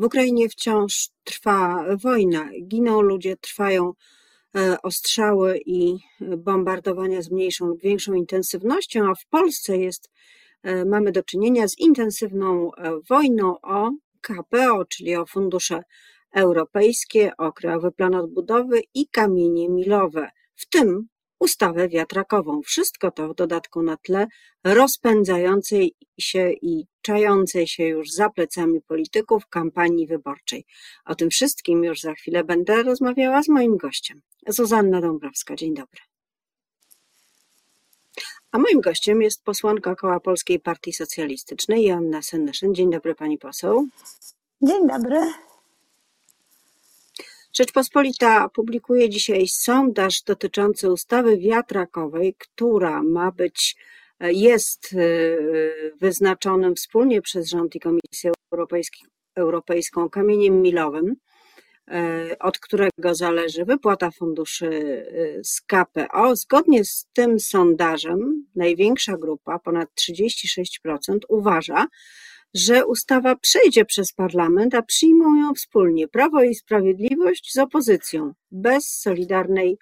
W Ukrainie wciąż trwa wojna, giną ludzie, trwają e, ostrzały i bombardowania z mniejszą lub większą intensywnością, a w Polsce jest, e, mamy do czynienia z intensywną e, wojną o KPO, czyli o fundusze europejskie, o Krajowy Plan Odbudowy i kamienie milowe, w tym ustawę wiatrakową. Wszystko to w dodatku na tle rozpędzającej się i czającej się już za plecami polityków kampanii wyborczej. O tym wszystkim już za chwilę będę rozmawiała z moim gościem. Zuzanna Dąbrowska. Dzień dobry. A moim gościem jest posłanka Koła Polskiej Partii Socjalistycznej Joanna Seneszyn. Dzień dobry pani poseł. Dzień dobry. Rzeczpospolita publikuje dzisiaj sondaż dotyczący ustawy wiatrakowej, która ma być, jest e, wyznaczonym wspólnie przez rząd i Komisję Europejską kamieniem milowym, e, od którego zależy wypłata funduszy e, z KPO. Zgodnie z tym sondażem największa grupa, ponad 36%, uważa, że ustawa przejdzie przez parlament, a przyjmą ją wspólnie Prawo i Sprawiedliwość z opozycją, bez solidarnej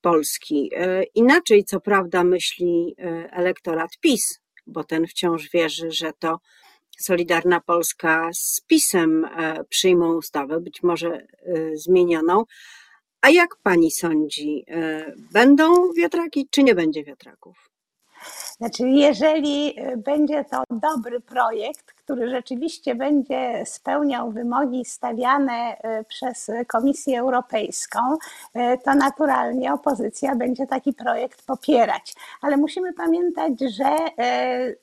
Polski. E, inaczej, co prawda, myśli e, elektorat PiS, bo ten wciąż wierzy, że to Solidarna Polska z PiSem e, przyjmą ustawę, być może zmienioną. A jak pani sądzi, będą wiatraki, czy nie będzie wiatraków? Znaczy, jeżeli będzie to dobry projekt, który rzeczywiście będzie spełniał wymogi stawiane e, przez Komisję Europejską, e, to naturalnie opozycja będzie taki projekt popierać. Ale musimy pamiętać, że e,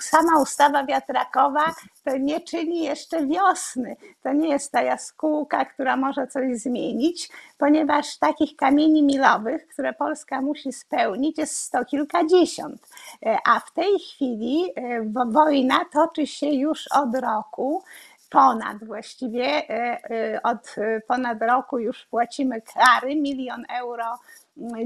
sama ustawa wiatrakowa to nie czyni jeszcze wiosny. To nie jest ta jaskółka, która może coś zmienić, ponieważ takich kamieni milowych, które Polska musi spełnić, jest sto kilkadziesiąt. A w tej chwili wojna toczy się już od roku ponad właściwie, e, e, od ponad roku już płacimy kary, milion euro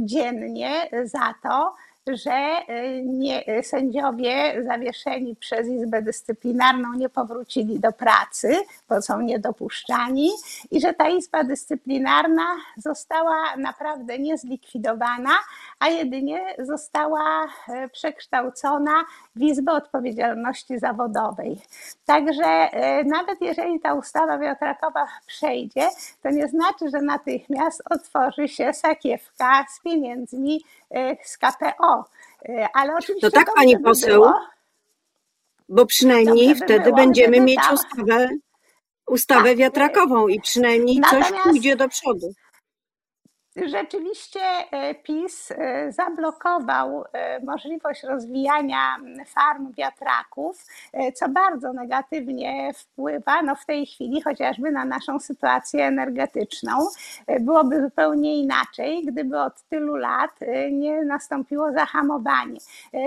dziennie za to, że e, nie, e, sędziowie zawieszeni przez Izbę Dyscyplinarną nie powrócili do pracy, bo są niedopuszczani i że ta Izba Dyscyplinarna została naprawdę nie zlikwidowana, a jedynie została e, przekształcona w Izbę Odpowiedzialności Zawodowej. Także nawet jeżeli ta ustawa wiatrakowa przejdzie, to nie znaczy, że natychmiast otworzy się sakiewka z pieniędzmi z KPO. E, ale oczywiście. No tak, pani poseł, bo przynajmniej wtedy było, będziemy mieć ustawę, ustawę tak. wiatrakową i przynajmniej Natomiast... coś pójdzie do przodu rzeczywiście e, PiS e, zablokował e, możliwość rozwijania farm wiatraków, co bardzo negatywnie wpływa no w tej chwili chociażby na naszą sytuację energetyczną. Byłoby zupełnie inaczej, gdyby od tylu lat nie nastąpiło zahamowanie.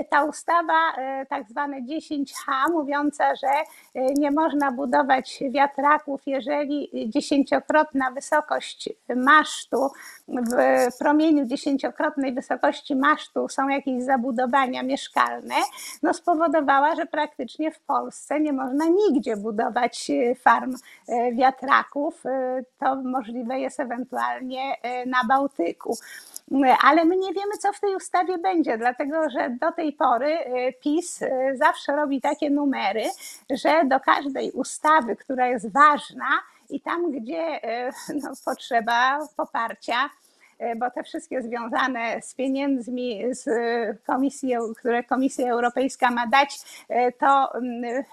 Ta ustawa, tak zwane 10H, mówiąca, że nie można budować wiatraków, jeżeli dziesięciokrotna wysokość masztu w promieniu dziesięciokrotnej wysokości masztu są jakieś zabudowania mieszkalne, no spowodowała, że praktycznie w Polsce nie można nigdzie budować e, farm e, wiatraków. E, to możliwe jest ewentualnie na Bałtyku. Ale my nie wiemy, co w tej ustawie będzie, dlatego że do tej pory PiS zawsze robi takie numery, że do każdej ustawy, która jest ważna, i tam, gdzie no, potrzeba poparcia bo te wszystkie związane z pieniędzmi, z komisji, które Komisja Europejska ma dać, e, to mm,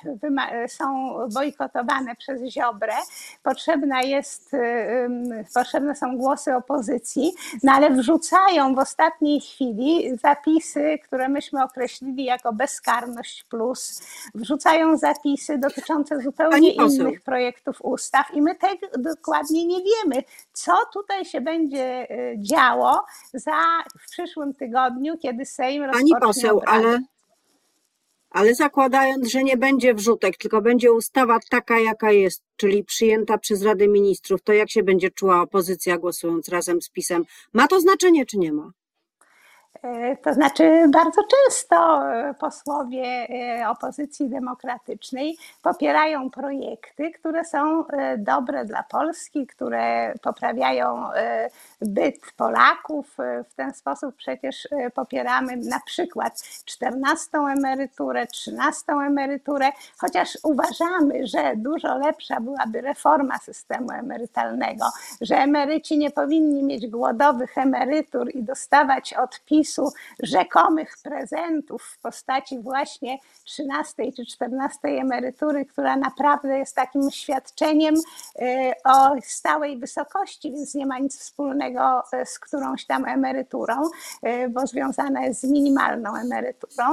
są bojkotowane przez Ziobrę. Potrzebna jest, e, potrzebne są głosy opozycji, no ale wrzucają w ostatniej chwili zapisy, które myśmy określili jako bezkarność plus, wrzucają zapisy dotyczące zupełnie innych projektów ustaw i my tego dokładnie nie wiemy, co tutaj się będzie działo za, w przyszłym tygodniu, kiedy Sejm rozpocznie Pani poseł, ale, ale zakładając, że nie będzie wrzutek, tylko będzie ustawa taka, jaka jest, czyli przyjęta przez Radę Ministrów, to jak się będzie czuła opozycja głosując razem z PiSem? Ma to znaczenie, czy nie ma? E, to znaczy, bardzo często e, posłowie e, opozycji demokratycznej popierają projekty, które są dobre dla Polski, które poprawiają byt Polaków. W ten sposób przecież popieramy na przykład 14 emeryturę, 13 emeryturę, chociaż uważamy, że dużo lepsza byłaby reforma systemu emerytalnego, że emeryci nie powinni mieć głodowych emerytur i dostawać odpisów rzekomych prezentów w postaci właśnie 13 czy 14 emerytury, która naprawdę jest takim świadczeniem e, o stałej wysokości, więc nie ma nic wspólnego e, z którąś tam emeryturą, e, bo związana jest z minimalną emeryturą,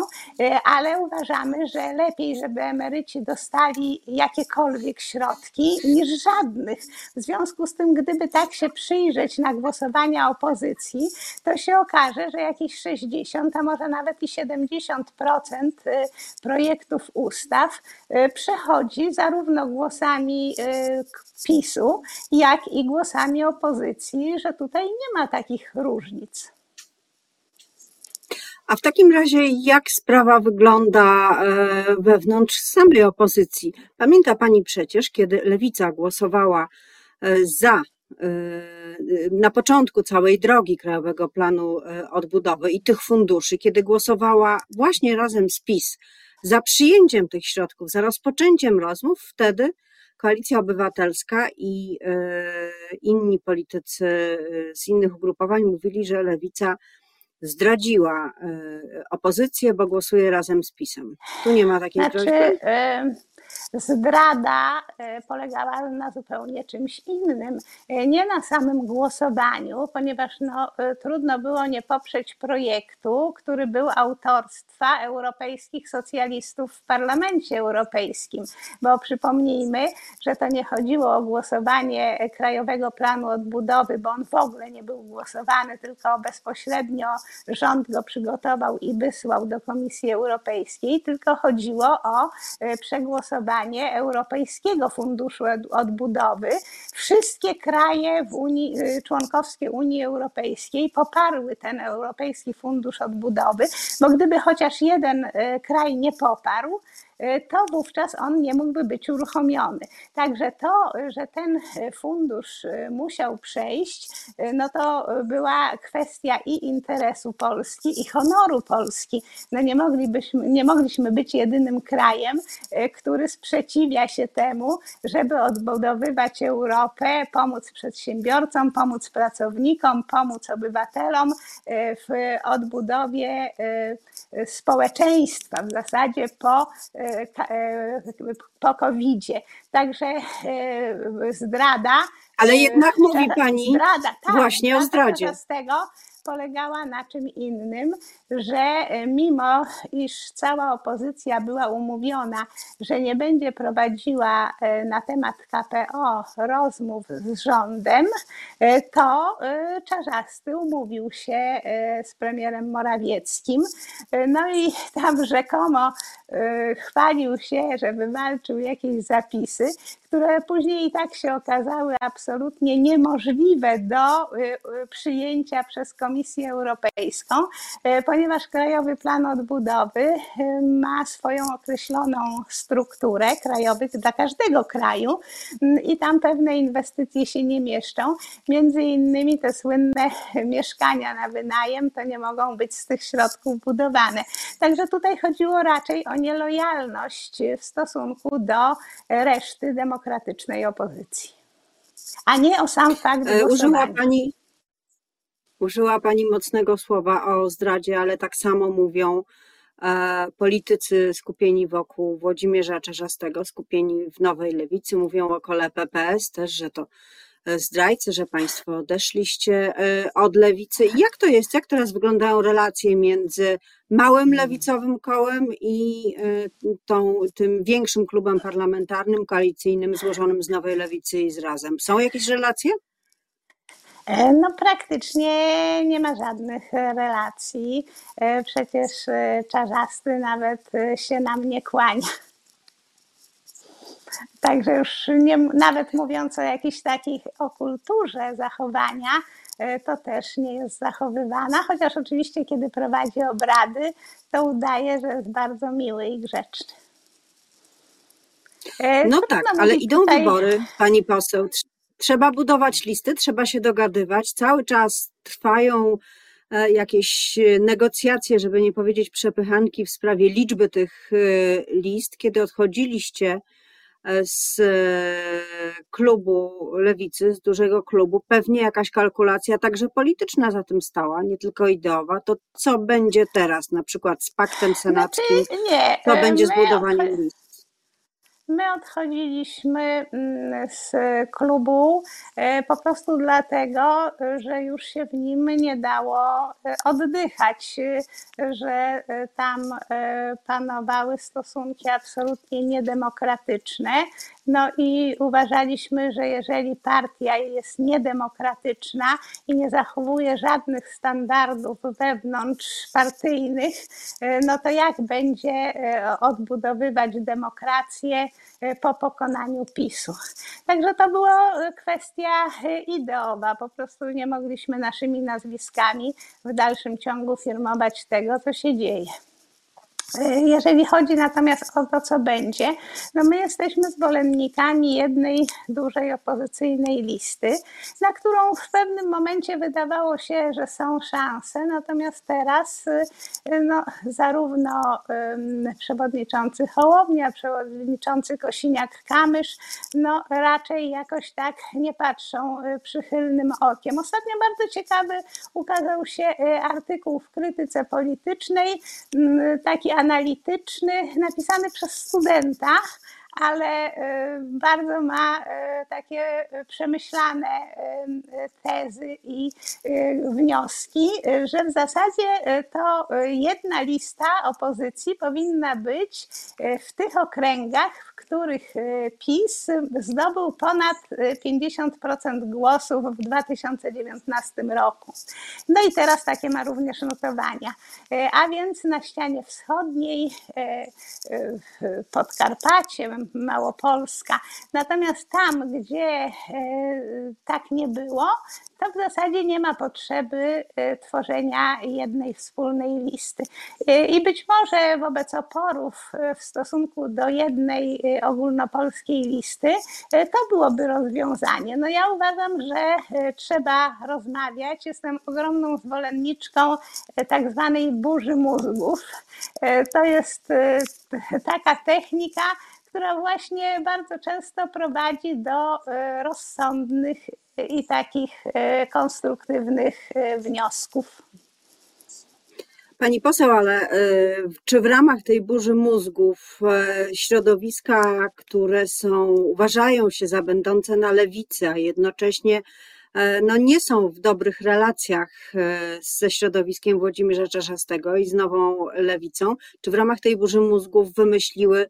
ale uważamy, że lepiej, żeby emeryci dostali jakiekolwiek środki niż żadnych. W związku z tym, gdyby tak się przyjrzeć na głosowania opozycji, to się okaże, że jakieś 60, a może nawet i 70% y, projektów ustaw y, przechodzi zarówno głosami y, PiSu, jak i głosami opozycji, że tutaj nie ma takich różnic. A w takim razie, jak sprawa wygląda wewnątrz samej opozycji? Pamięta Pani przecież, kiedy lewica głosowała za Y, na początku całej drogi Krajowego Planu y, Odbudowy i tych funduszy, kiedy głosowała właśnie razem z PiS za przyjęciem tych środków, za rozpoczęciem rozmów, wtedy Koalicja Obywatelska i y, inni politycy z innych ugrupowań mówili, że lewica zdradziła opozycję, bo głosuje razem z PiSem. Tu nie ma takiej znaczy, prośby zdrada e, polegała na zupełnie czymś innym. E, nie na samym głosowaniu, ponieważ no, e, trudno było nie poprzeć projektu, który był autorstwa europejskich socjalistów w Parlamencie Europejskim. Bo przypomnijmy, że to nie chodziło o głosowanie Krajowego Planu Odbudowy, bo on w ogóle nie był głosowany, tylko bezpośrednio rząd go przygotował i wysłał do Komisji Europejskiej, tylko chodziło o przegłosowanie Europejskiego Funduszu Odbudowy. Wszystkie kraje w Unii, y, członkowskie Unii Europejskiej poparły ten Europejski Fundusz Odbudowy, bo gdyby chociaż jeden y, kraj nie poparł, to wówczas on nie mógłby być uruchomiony. Także to, że ten fundusz e, musiał przejść, e, no to była kwestia i interesu Polski, i honoru Polski. No nie, moglibyśmy, nie mogliśmy być jedynym krajem, który sprzeciwia się temu, żeby odbudowywać Europę, pomóc przedsiębiorcom, pomóc pracownikom, pomóc obywatelom w odbudowie społeczeństwa, w zasadzie po E, po covid Także e, zdrada. Ale jednak e, mówi Pani zdrada, tak, właśnie o zdradzie. Z tego polegała na czym innym, że e, mimo iż cała opozycja była umówiona, że nie będzie prowadziła e, na temat KPO rozmów z rządem, e, to Czarzasty umówił się z premierem Morawieckim. No i tam rzekomo chwalił się, że wywalczył jakieś zapisy, które później i tak się okazały absolutnie niemożliwe do przyjęcia przez Komisję Europejską, ponieważ Krajowy Plan Odbudowy y, ma swoją określoną strukturę krajowych dla każdego kraju mm, i tam pewne inwestycje się nie mieszczą. Między innymi te słynne mieszkania na wynajem to nie mogą być z tych środków budowane. Także tutaj chodziło raczej o nielojalność w stosunku do reszty demokratycznej opozycji, a nie o sam fakt e, Użyła Pani Użyła Pani mocnego słowa o zdradzie, ale tak samo mówią e, politycy skupieni wokół Włodzimierza Czarzastego, skupieni w Nowej Lewicy, mówią o kole PPS też, że to e, zdrajcy, że Państwo odeszliście e, od lewicy. Jak to jest? Jak teraz wyglądają relacje między małym lewicowym kołem i tą, tym większym klubem parlamentarnym, koalicyjnym, złożonym z Nowej Lewicy i z Razem? Są jakieś relacje? E, no praktycznie nie ma żadnych relacji. E, przecież e, czarzasty nawet się nam nie kłania. Także już nie, nawet mówiąc o jakiejś takiej o kulturze zachowania, to też nie jest zachowywana, chociaż oczywiście kiedy prowadzi obrady, to udaje, że jest bardzo miły i grzeczny. No tak, ale idą tutaj... wybory, pani poseł. Trzeba budować listy, trzeba się dogadywać. Cały czas trwają e, jakieś negocjacje, żeby nie powiedzieć przepychanki w sprawie liczby tych list. Kiedy odchodziliście z klubu lewicy, z dużego klubu, pewnie jakaś kalkulacja także polityczna za tym stała, nie tylko ideowa. To co będzie teraz, na przykład z paktem senackim? Znaczy, nie, co będzie z budowaniem list? My odchodziliśmy mm, z klubu e, po prostu dlatego, że już się w nim nie dało e, oddychać, e, że tam panowały stosunki absolutnie niedemokratyczne. No i uważaliśmy, że jeżeli partia jest niedemokratyczna i nie zachowuje żadnych standardów wewnątrzpartyjnych, no to jak będzie odbudowywać demokrację po pokonaniu PiSu? Także to była kwestia ideowa. Po prostu nie mogliśmy naszymi nazwiskami w dalszym ciągu firmować tego, co się dzieje. Jeżeli chodzi natomiast o to, co będzie, no my jesteśmy zwolennikami jednej dużej opozycyjnej listy, na którą w pewnym momencie wydawało się, że są szanse, natomiast teraz no, zarówno przewodniczący Hołownia, przewodniczący Kosiniak-Kamysz, no raczej jakoś tak nie patrzą y, przychylnym okiem. Ostatnio bardzo ciekawy ukazał się y, artykuł w krytyce politycznej, taki analityczny napisany przez studenta, ale y, bardzo ma y, takie przemyślane y, tezy i wnioski, że w zasadzie to jedna lista opozycji powinna być w tych okręgach, których PiS zdobył ponad 50% głosów w 2019 roku. No i teraz takie ma również notowania. A więc na ścianie wschodniej, Podkarpacie, Małopolska. Natomiast tam, gdzie e, tak nie było, to w zasadzie nie ma potrzeby e, tworzenia jednej wspólnej listy. E, I być może wobec oporów w stosunku do jednej ogólnopolskiej listy, to byłoby rozwiązanie. No ja uważam, że trzeba rozmawiać. Jestem ogromną zwolenniczką tak zwanej burzy mózgów. To jest taka technika, która właśnie bardzo często prowadzi do rozsądnych i takich konstruktywnych wniosków. Pani poseł, ale czy w ramach tej burzy mózgów środowiska, które są, uważają się za będące na lewicy, a jednocześnie no nie są w dobrych relacjach ze środowiskiem Włodzimierza Czeszastego i z nową lewicą, czy w ramach tej burzy mózgów wymyśliły E,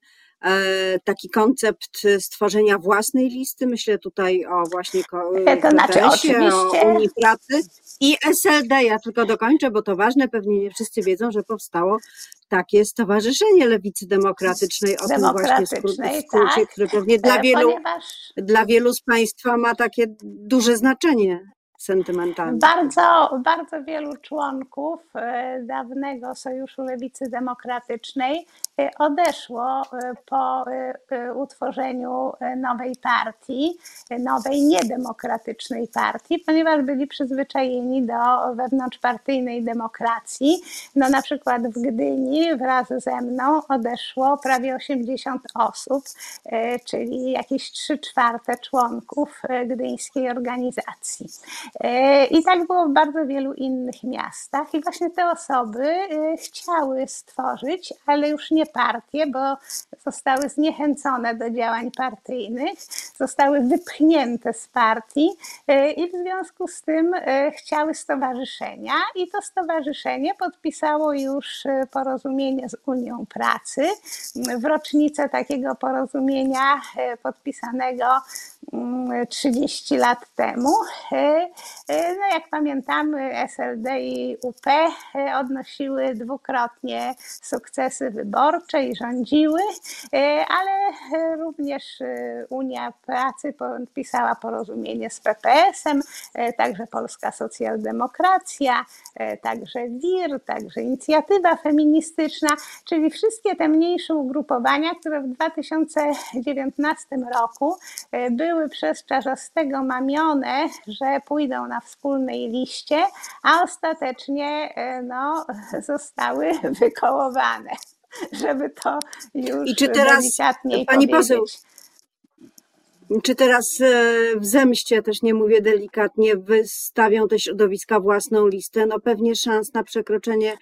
taki koncept stworzenia własnej listy. Myślę tutaj o właśnie to znaczy, oczywiście. o Unii Pracy i SLD. Ja tylko dokończę, bo to ważne, pewnie nie wszyscy wiedzą, że powstało takie Stowarzyszenie Lewicy Demokratycznej o tym właśnie skrócie, tak. które pewnie dla e, wielu, Ponieważ... dla wielu z Państwa ma takie duże znaczenie Bardzo, bardzo wielu członków e, dawnego Sojuszu Lewicy Demokratycznej e, odeszło e, po utworzeniu nowej partii, nowej niedemokratycznej partii, ponieważ byli przyzwyczajeni do wewnątrzpartyjnej demokracji. No na przykład w Gdyni wraz ze mną odeszło prawie 80 osób, czyli jakieś 3 czwarte członków gdyńskiej organizacji. E, I tak było w bardzo wielu innych miastach, i właśnie te osoby e, chciały stworzyć, ale już nie partie, bo zostały zniechęcone do działań partyjnych, zostały wypchnięte z partii e, i w związku z tym chciały stowarzyszenia, i to stowarzyszenie podpisało już porozumienie z Unią Pracy. W rocznicę takiego porozumienia podpisanego 30 lat temu. No jak pamiętamy, SLD i UP odnosiły dwukrotnie sukcesy wyborcze i rządziły, ale również Unia Pracy podpisała porozumienie z PPS-em, także Polska Socjaldemokracja, także WIR, także Inicjatywa Feministyczna, czyli wszystkie te mniejsze ugrupowania, które w 2019 roku były przez Czarzastego mamione, że pójdą na wspólnej liście, a ostatecznie no, zostały wykołowane, żeby to już I czy teraz, delikatniej pani powiedzieć. poseł, czy teraz e, w zemście, też nie mówię delikatnie, wystawią te środowiska własną listę? No pewnie szans na przekroczenie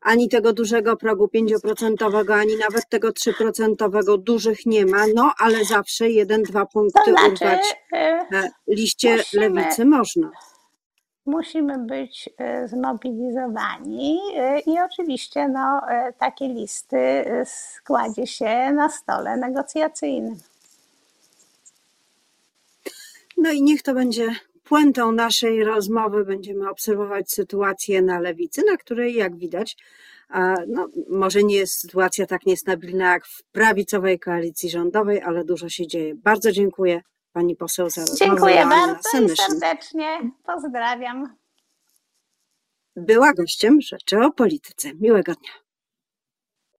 ani tego dużego progu 5%, ani nawet tego 3% dużych nie ma, no ale zawsze jeden, dwa punkty To znaczy, urwać e, liście musimy- lewicy można. musimy być e, zmobilizowani e, i oczywiście no, takie listy składzie się na stole negocjacyjnym. No i niech to będzie puentą naszej rozmowy. Będziemy obserwować sytuację na lewicy, na której, jak widać, no, może nie jest sytuacja tak niestabilna jak w prawicowej koalicji rządowej, ale dużo się dzieje. Bardzo dziękuję pani poseł za rozmowę. Dziękuję bardzo i Senyszyn serdecznie pozdrawiam. Była gościem Rzeczy o Polityce. Miłego dnia.